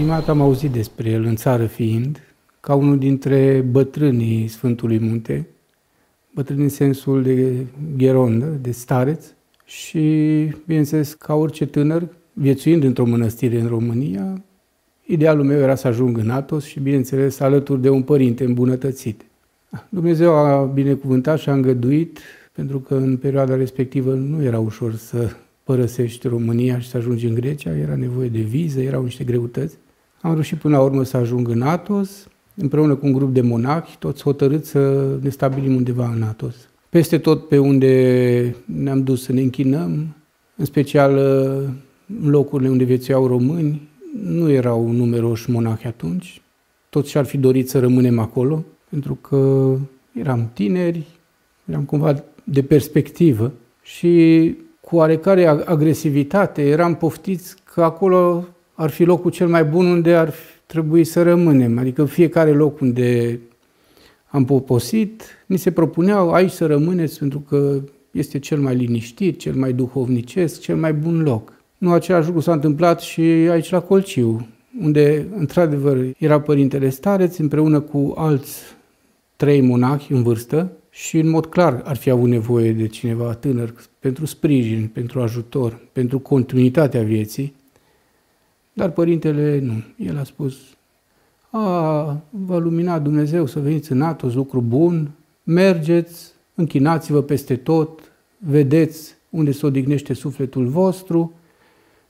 Prima dată am auzit despre el în țară fiind, ca unul dintre bătrânii Sfântului Munte, bătrân în sensul de gherondă, de stareț, și, bineînțeles, ca orice tânăr, viețuind într-o mănăstire în România, idealul meu era să ajung în Atos și, bineînțeles, alături de un părinte îmbunătățit. Dumnezeu a binecuvântat și a îngăduit, pentru că în perioada respectivă nu era ușor să părăsești România și să ajungi în Grecia, era nevoie de viză, erau niște greutăți. Am reușit până la urmă să ajung în Atos, împreună cu un grup de monachi, toți hotărâți să ne stabilim undeva în Atos. Peste tot pe unde ne-am dus să ne închinăm, în special în locurile unde viețuiau români, nu erau numeroși monahi atunci, toți și-ar fi dorit să rămânem acolo, pentru că eram tineri, eram cumva de perspectivă și cu oarecare agresivitate eram poftiți că acolo ar fi locul cel mai bun unde ar trebui să rămânem. Adică fiecare loc unde am poposit, ni se propuneau aici să rămâneți pentru că este cel mai liniștit, cel mai duhovnicesc, cel mai bun loc. Nu același lucru s-a întâmplat și aici la Colciu, unde într-adevăr era părintele stareț împreună cu alți trei monahi în vârstă și în mod clar ar fi avut nevoie de cineva tânăr pentru sprijin, pentru ajutor, pentru continuitatea vieții. Dar părintele nu. El a spus, a, va lumina Dumnezeu să veniți în Atos, lucru bun, mergeți, închinați-vă peste tot, vedeți unde se odihnește sufletul vostru,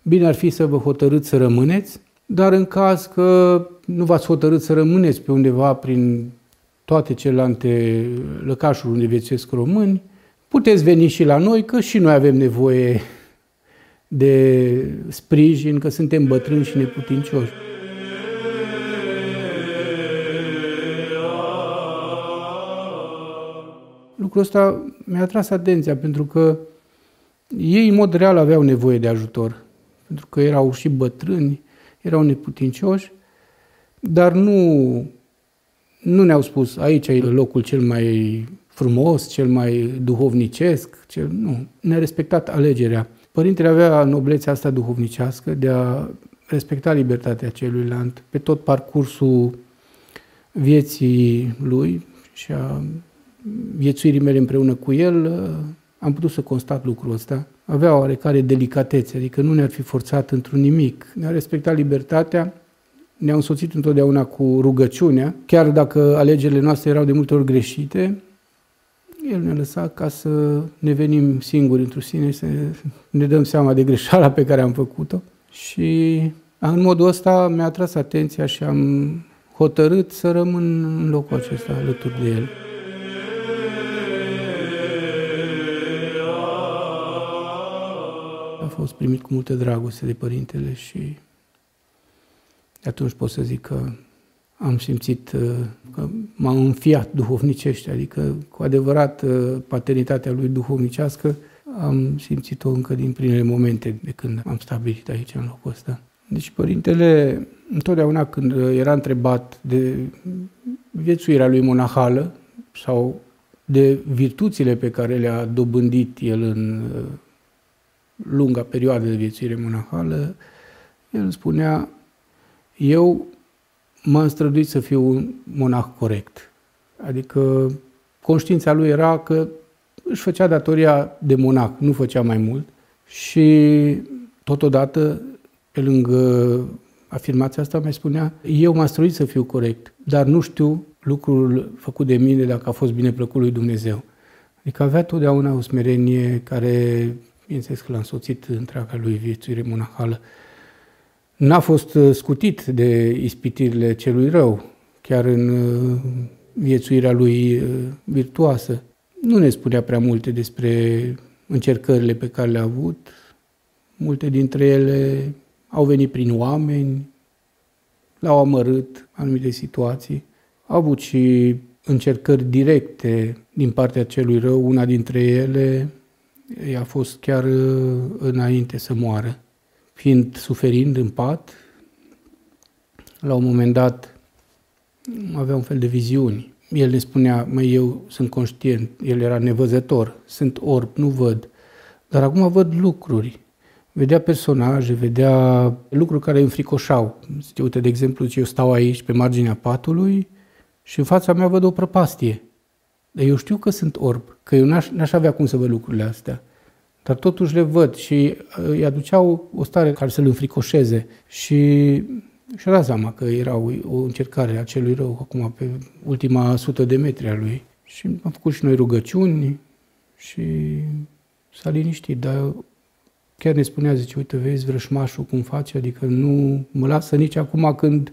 bine ar fi să vă hotărâți să rămâneți, dar în caz că nu v-ați hotărât să rămâneți pe undeva prin toate celelalte lăcașuri unde viețuiesc români, puteți veni și la noi, că și noi avem nevoie de sprijin, că suntem bătrâni și neputincioși. Lucrul ăsta mi-a tras atenția, pentru că ei, în mod real, aveau nevoie de ajutor, pentru că erau și bătrâni, erau neputincioși, dar nu, nu ne-au spus aici e locul cel mai frumos, cel mai duhovnicesc, cel, nu. Ne-a respectat alegerea. Părintele avea noblețea asta duhovnicească de a respecta libertatea celuilalt pe tot parcursul vieții lui și a viețuirii mele împreună cu el, am putut să constat lucrul ăsta. Avea oarecare delicatețe, adică nu ne-ar fi forțat într-un nimic. Ne-a respectat libertatea, ne-a însoțit întotdeauna cu rugăciunea, chiar dacă alegerile noastre erau de multe ori greșite, el ne-a lăsat ca să ne venim singuri într-o sine, să ne dăm seama de greșeala pe care am făcut-o. Și în modul ăsta mi-a atras atenția și am hotărât să rămân în locul acesta alături de el. A fost primit cu multă dragoste de părintele și atunci pot să zic că am simțit uh, că m-am înfiat duhovnicește, adică cu adevărat uh, paternitatea lui duhovnicească am simțit-o încă din primele momente de când am stabilit aici în locul ăsta. Deci părintele, întotdeauna când era întrebat de viețuirea lui monahală sau de virtuțile pe care le-a dobândit el în uh, lunga perioadă de viețuire monahală, el spunea, eu m-am străduit să fiu un monah corect. Adică conștiința lui era că își făcea datoria de monah, nu făcea mai mult și totodată, pe lângă afirmația asta, mai spunea, eu m-am străduit să fiu corect, dar nu știu lucrul făcut de mine dacă a fost bine plăcut lui Dumnezeu. Adică avea totdeauna o smerenie care, bineînțeles că l-a însoțit întreaga lui viețuire monahală n-a fost uh, scutit de ispitirile celui rău, chiar în uh, viețuirea lui uh, virtuoasă. Nu ne spunea prea multe despre încercările pe care le-a avut. Multe dintre ele au venit prin oameni, l-au amărât anumite situații. Au avut și încercări directe din partea celui rău. Una dintre ele a fost chiar înainte să moară fiind suferind în pat, la un moment dat avea un fel de viziuni. El ne spunea, măi, eu sunt conștient, el era nevăzător, sunt orb, nu văd, dar acum văd lucruri. vedea personaje, vedea lucruri care îi înfricoșau. Zice, uite, de exemplu, zice, eu stau aici pe marginea patului și în fața mea văd o prăpastie. Dar eu știu că sunt orb, că eu n-aș, n-aș avea cum să văd lucrurile astea. Dar totuși le văd și uh, îi aduceau o stare care să-l înfricoșeze. Și și-a dat seama că era o, o încercare a celui rău acum pe ultima sută de metri a lui. Și am făcut și noi rugăciuni și s-a liniștit, dar chiar ne spunea, zice, uite, vezi vrășmașul cum face, adică nu mă lasă nici acum când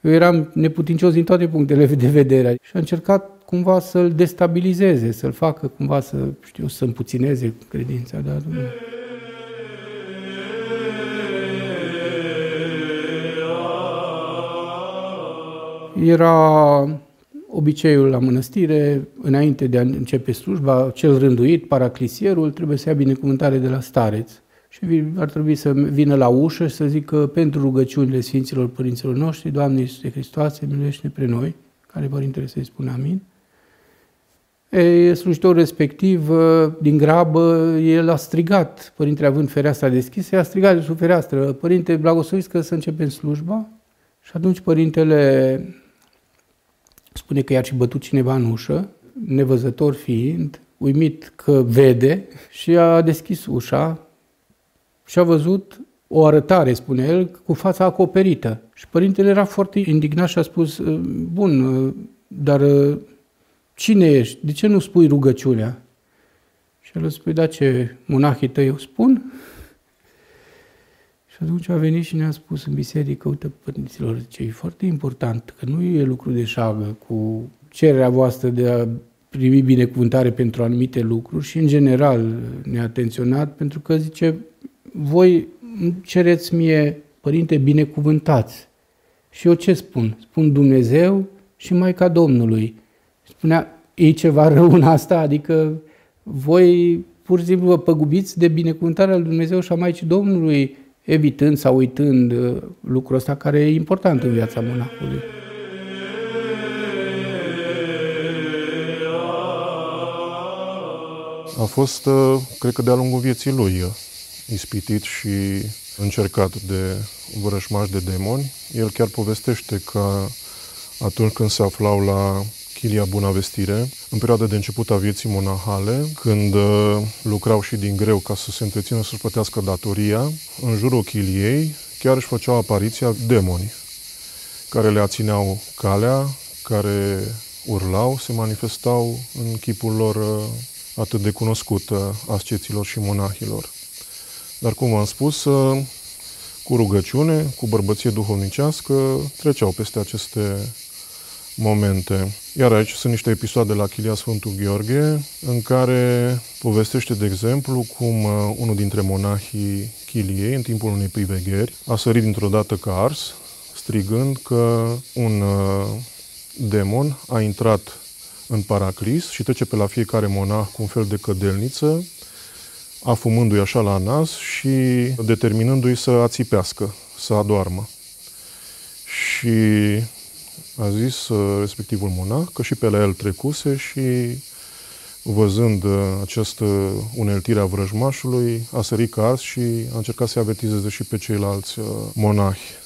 eu eram neputincios din toate punctele de vedere. Și a încercat cumva să-l destabilizeze, să-l facă cumva să, știu, să împuțineze credința, dar nu. Era obiceiul la mănăstire, înainte de a începe slujba, cel rânduit, paraclisierul, trebuie să ia binecuvântare de la stareț. Și ar trebui să vină la ușă și să zică pentru rugăciunile Sfinților Părinților noștri, Doamne Iisuse Hristoase, miluiește pre noi, care Părintele să-i spune amin. E, slujitorul respectiv, din grabă, el a strigat, Părintele având fereastra deschisă, a strigat de sub fereastră, Părinte, blagosuiți că să începem slujba. Și atunci Părintele spune că i-a și bătut cineva în ușă, nevăzător fiind, uimit că vede și a deschis ușa și a văzut o arătare, spune el, cu fața acoperită. Și părintele era foarte indignat și a spus, bun, dar cine ești? De ce nu spui rugăciunea? Și el spune, da, ce monahii tăi eu spun? Și atunci a venit și ne-a spus în biserică, uite, părinților, ce e foarte important, că nu e lucru de șagă cu cererea voastră de a primi binecuvântare pentru anumite lucruri și, în general, ne-a atenționat pentru că, zice, voi cereți mie, părinte, binecuvântați. Și eu ce spun? Spun Dumnezeu și Maica Domnului. Spunea, e ceva rău în asta? Adică voi pur și simplu vă păgubiți de binecuvântarea lui Dumnezeu și a Maicii Domnului evitând sau uitând uh, lucrul ăsta care e important în viața monahului. A fost, uh, cred că de-a lungul vieții lui, uh, ispitit și încercat de vrășmași de demoni. El chiar povestește că atunci când se aflau la Chilia Bunavestire, în perioada de început a vieții monahale, când uh, lucrau și din greu ca să se întrețină să-și plătească datoria, în jurul chiliei chiar își făceau apariția demoni, care le ațineau calea, care urlau, se manifestau în chipul lor uh, atât de cunoscut uh, asceților și monahilor. Dar, cum am spus, cu rugăciune, cu bărbăție duhovnicească, treceau peste aceste momente. Iar aici sunt niște episoade la Chilia Sfântul Gheorghe, în care povestește, de exemplu, cum uh, unul dintre monahii Chiliei, în timpul unei privegheri, a sărit dintr-o dată ca ars, strigând că un uh, demon a intrat în paraclis și trece pe la fiecare monah cu un fel de cădelniță, afumându-i așa la nas și determinându-i să ațipească, să adoarmă. Și a zis uh, respectivul monah că și pe la el trecuse și văzând uh, această uneltire a vrăjmașului, a sărit ca ars și a încercat să-i avertizeze și pe ceilalți uh, monahi.